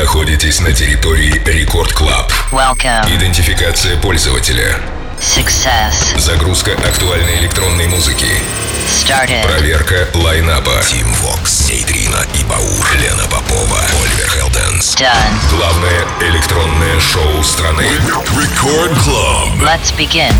находитесь на территории Рекорд Клаб. Идентификация пользователя. Success. Загрузка актуальной электронной музыки. Started. Проверка лайнапа. Тим Вокс, Сейдрина и Баур, Лена Попова, Ольвер Хелденс. Done. Главное электронное шоу страны. Record Club. Let's begin.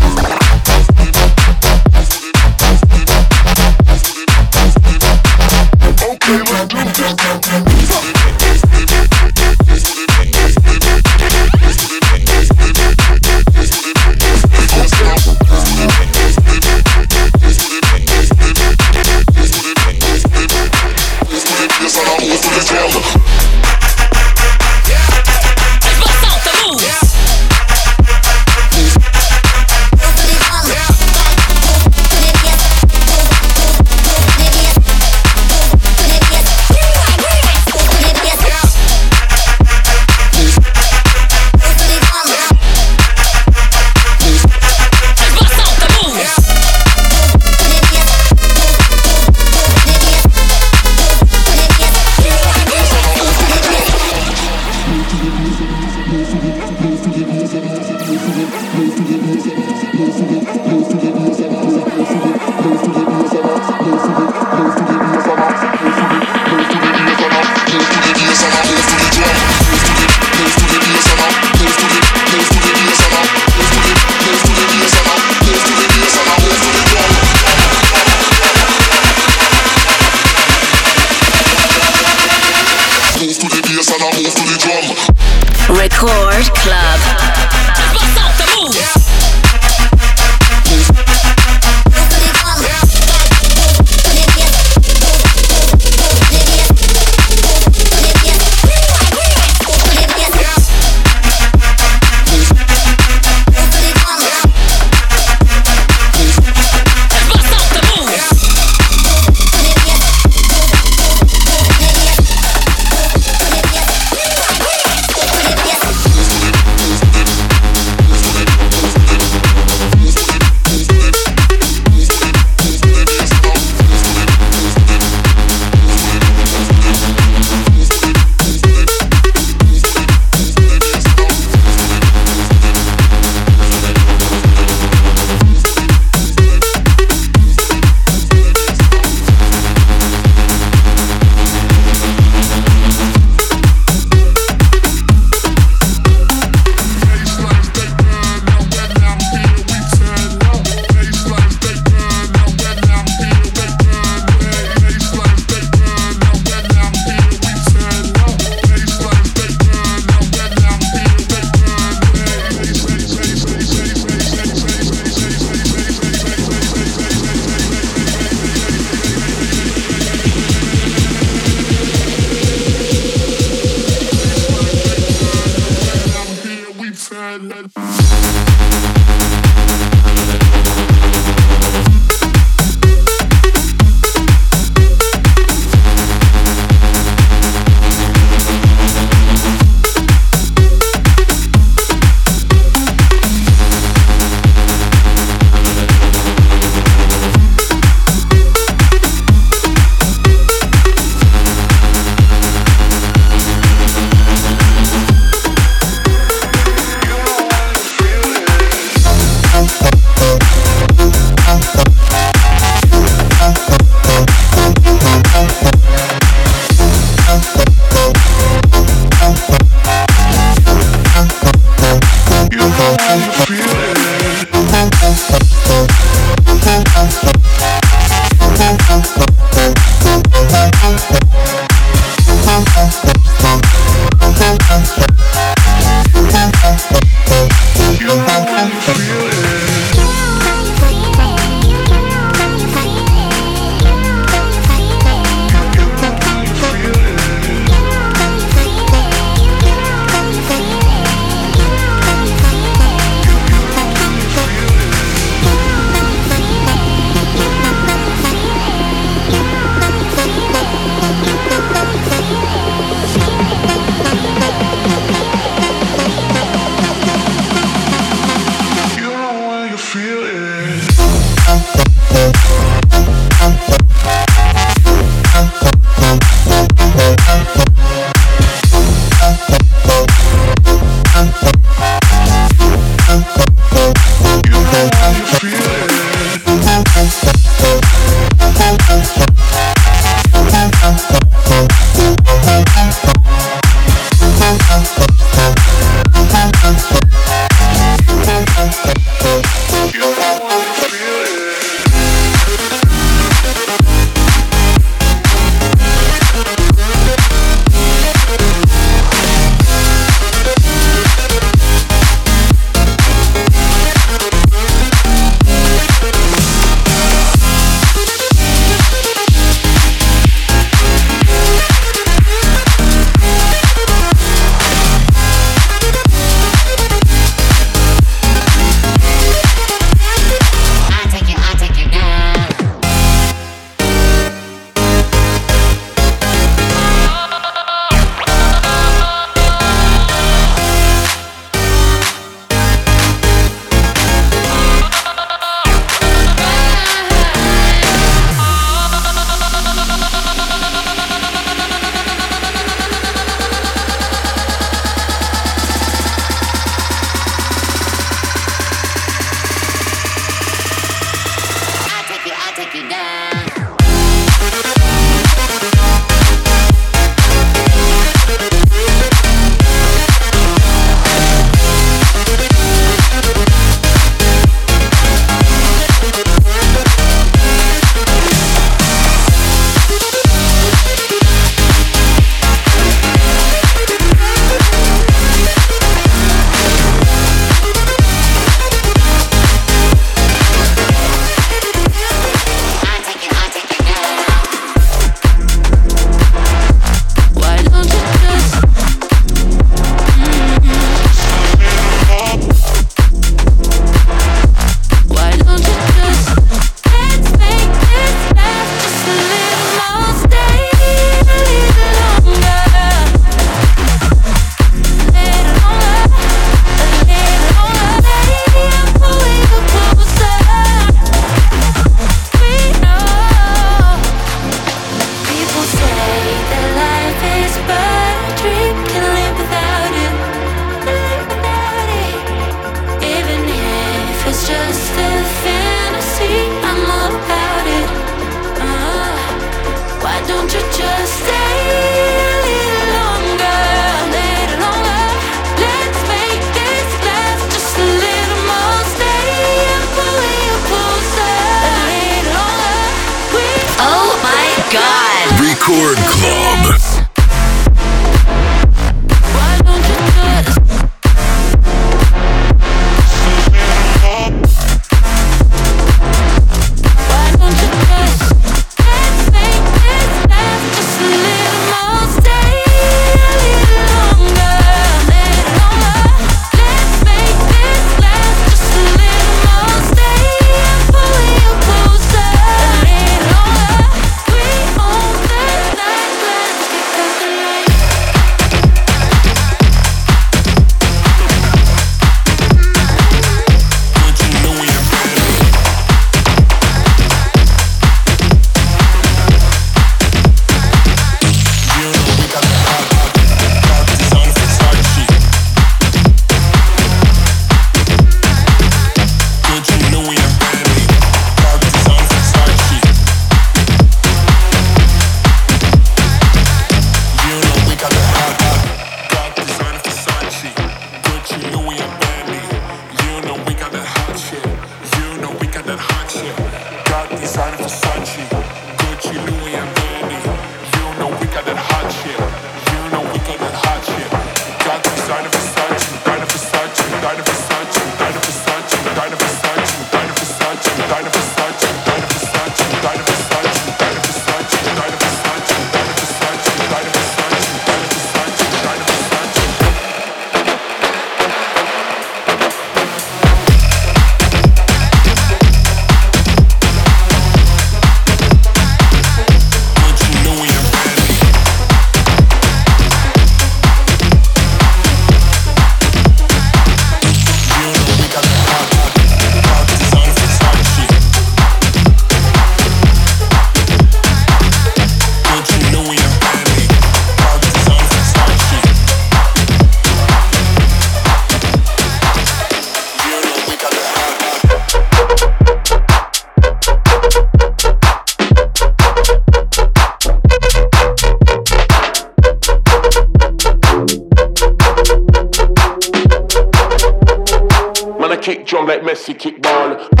kick drum like Messi kick ball.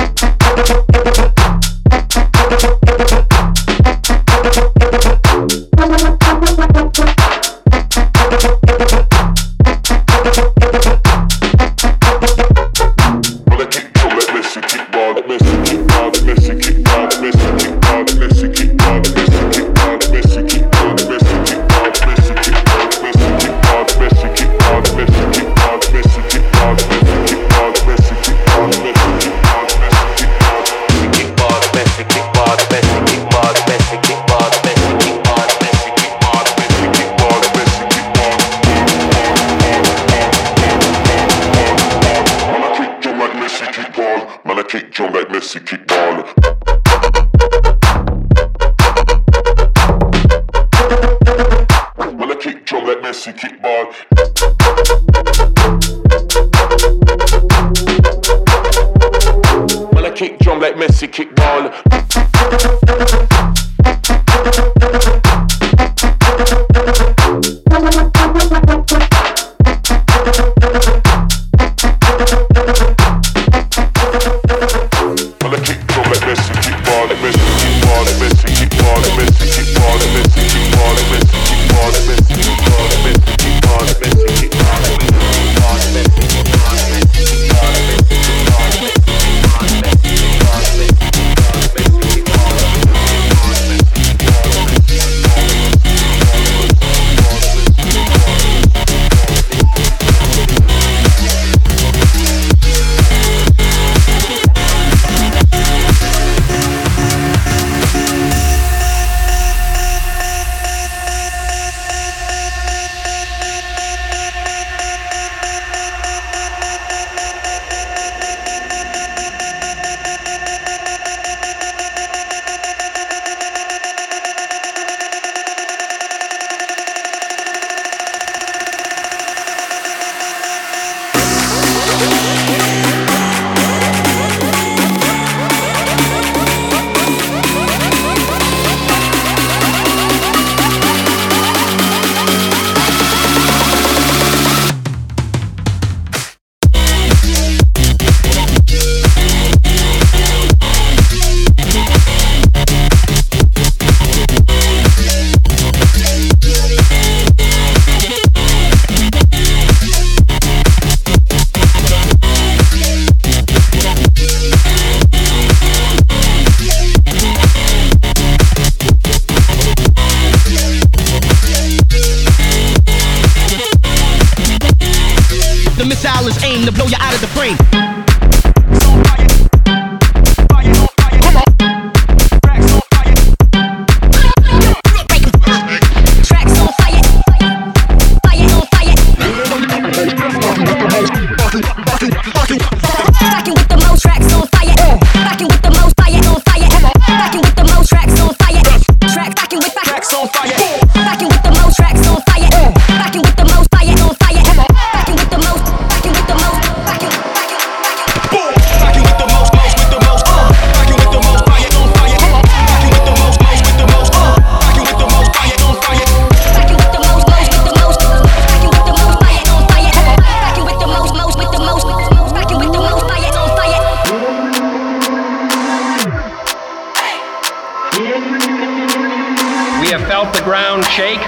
ground shake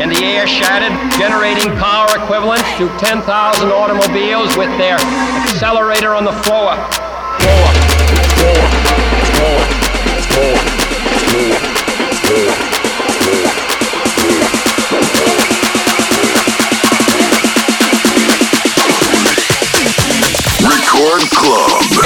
and the air shattered, generating power equivalent to 10,000 automobiles with their accelerator on the floor. Floor, floor. Record Club.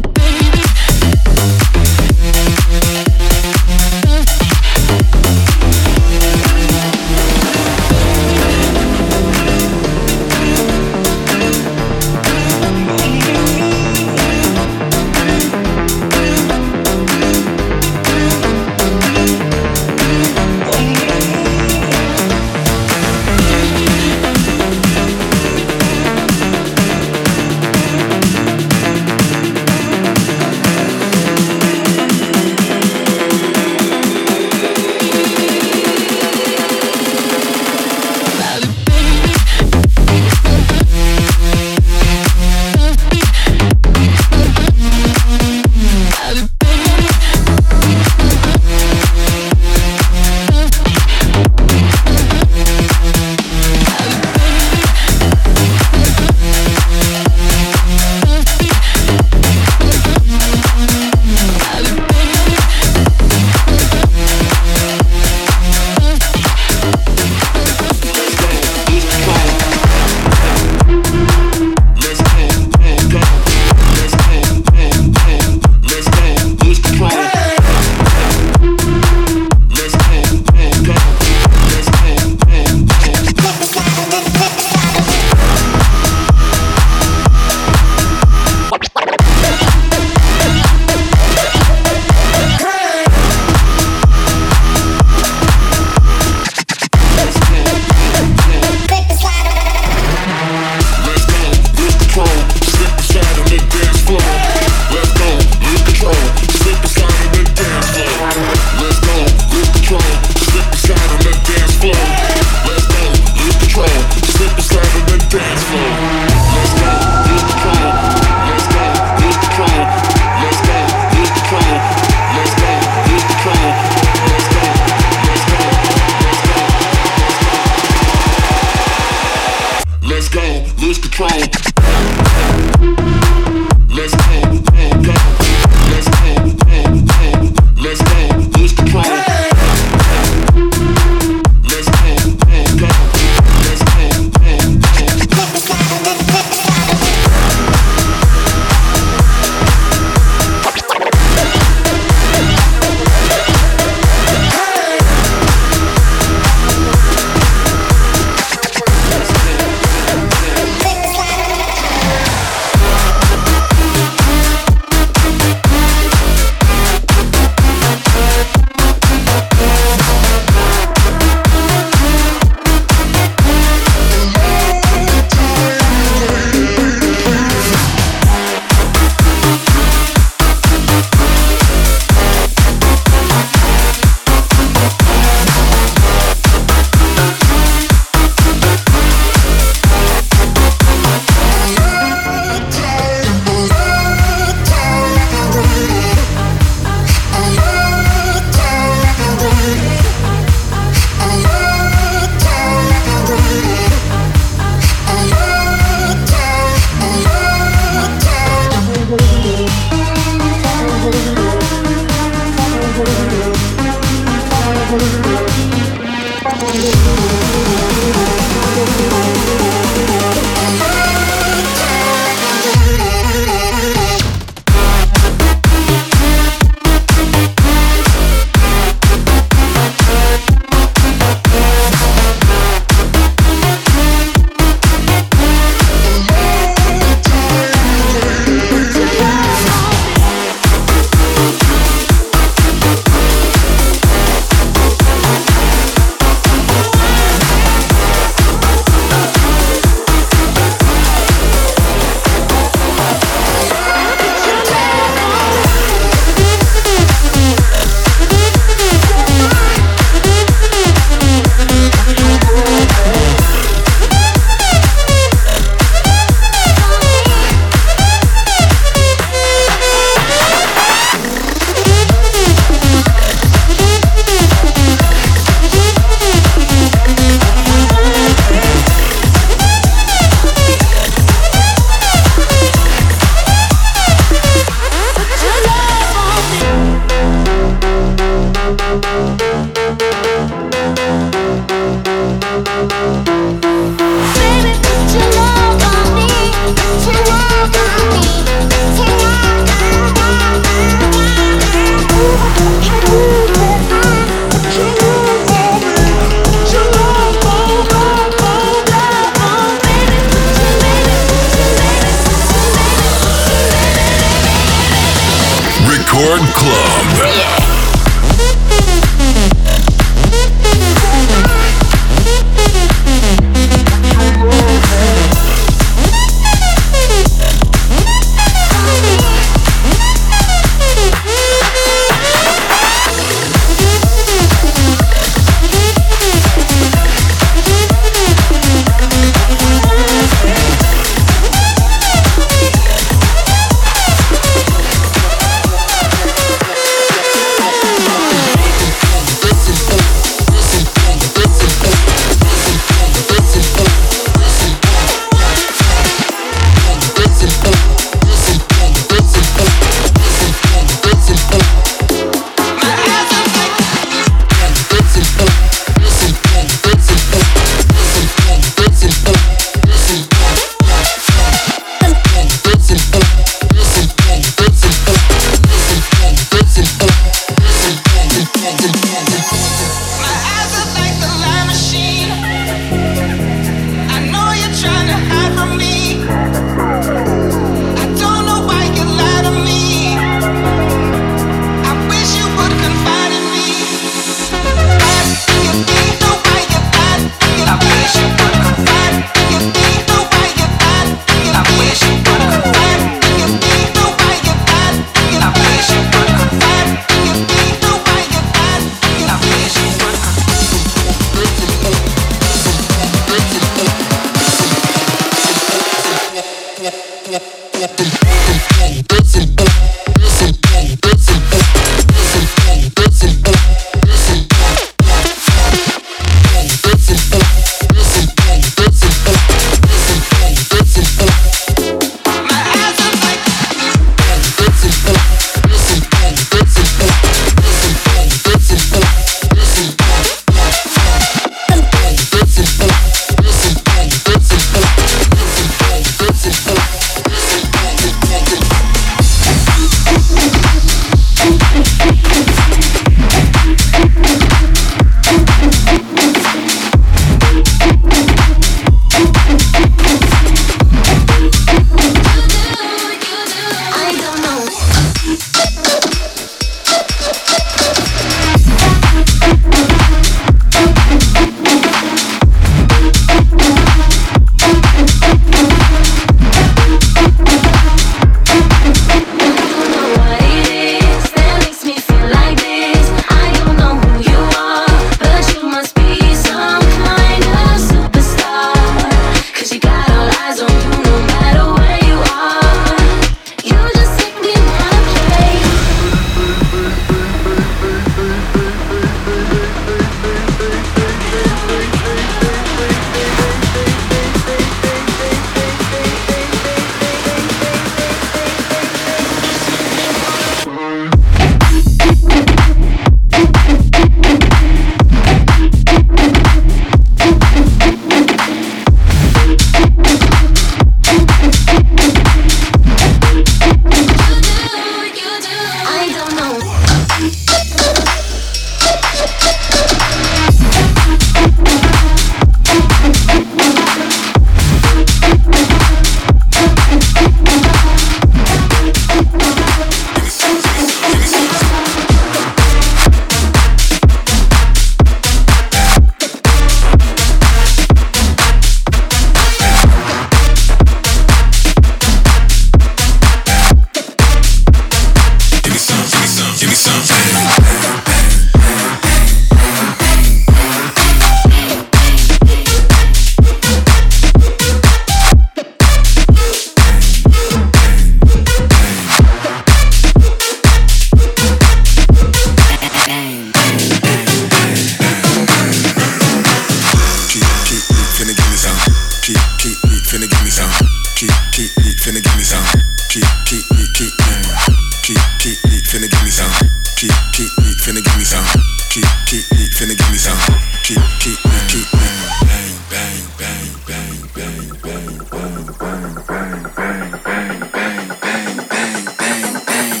keep, keep me, finna give me some. Keep, keep me, keep me. Bang, bang, bang, bang, bang, bang, bang, bang, bang, bang, bang, bang, bang, bang, bang, bang, bang.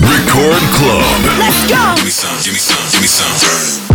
Record Club. Let's go. Give me some, give me some, give me some.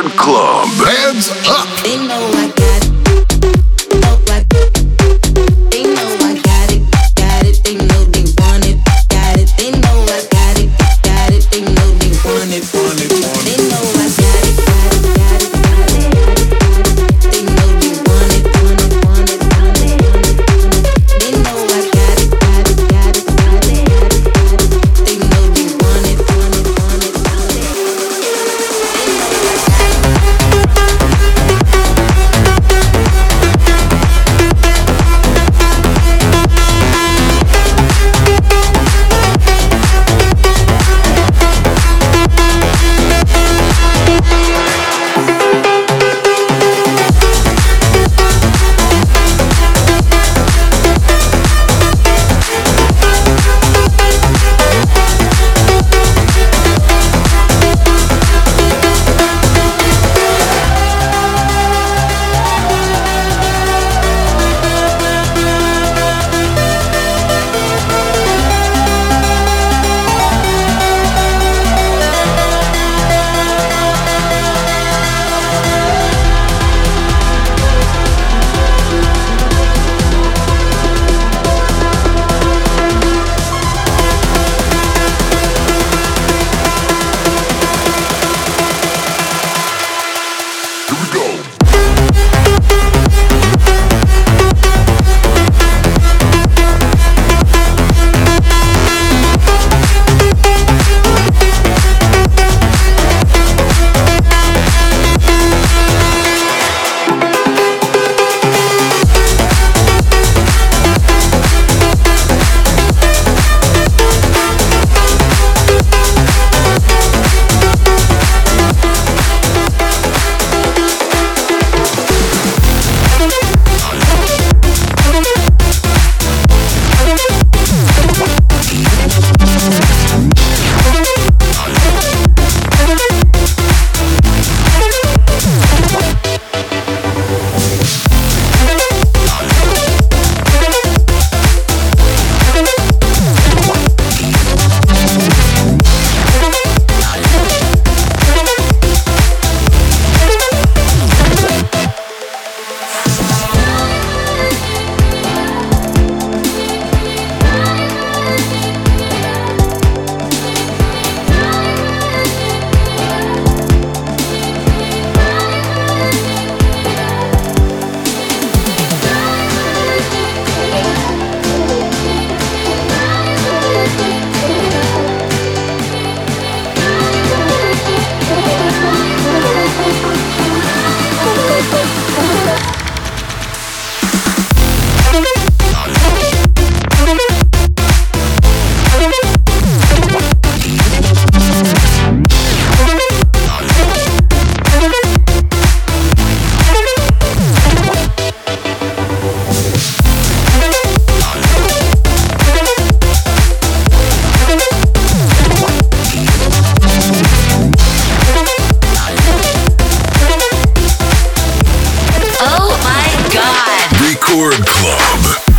Club. Hands up. Record Club.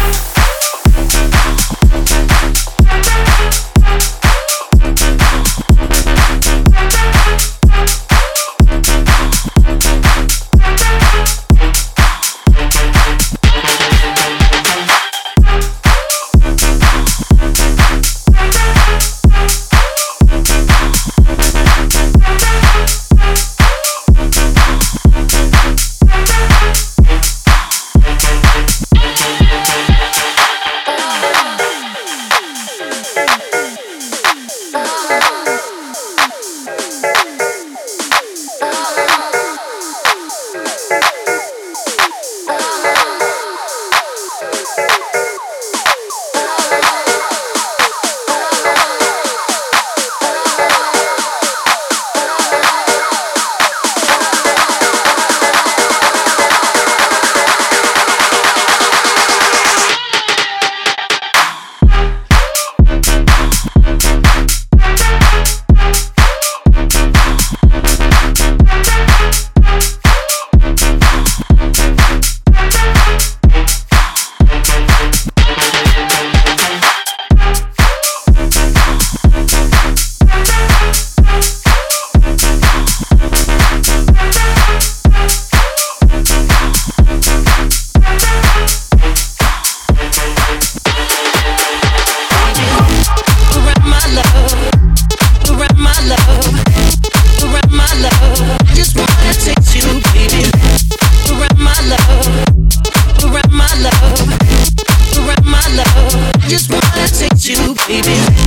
baby.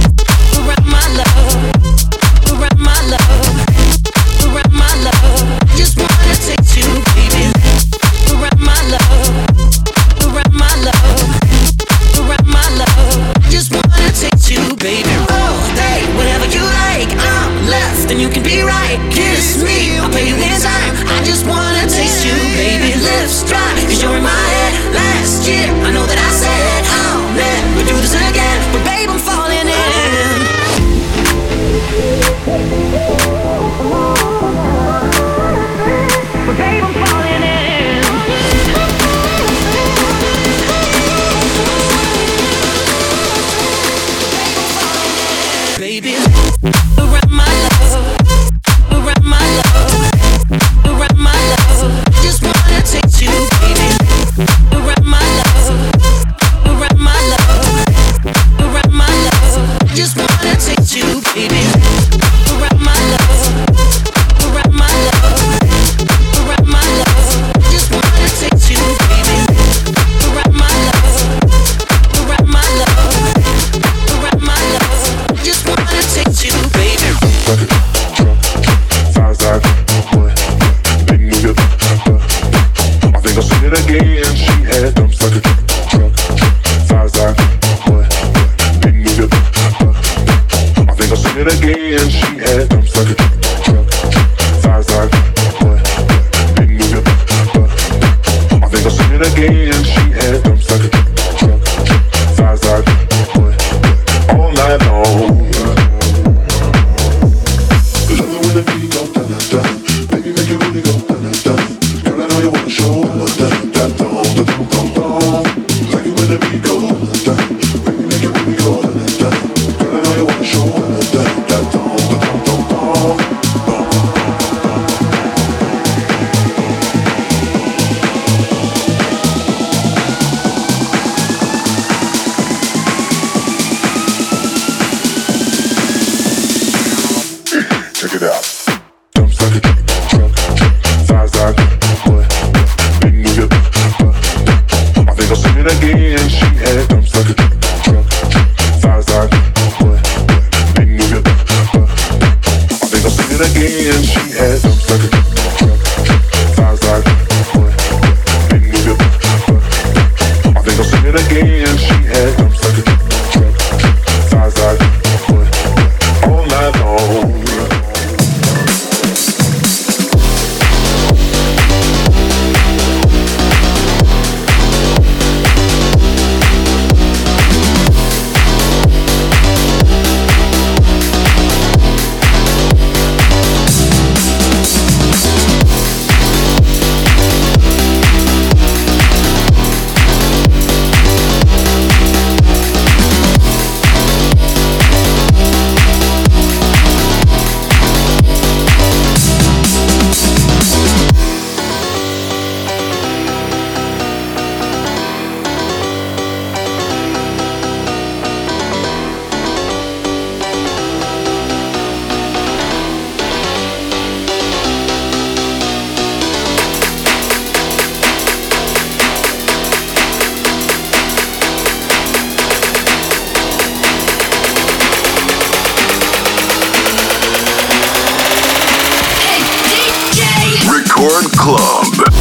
Record Club.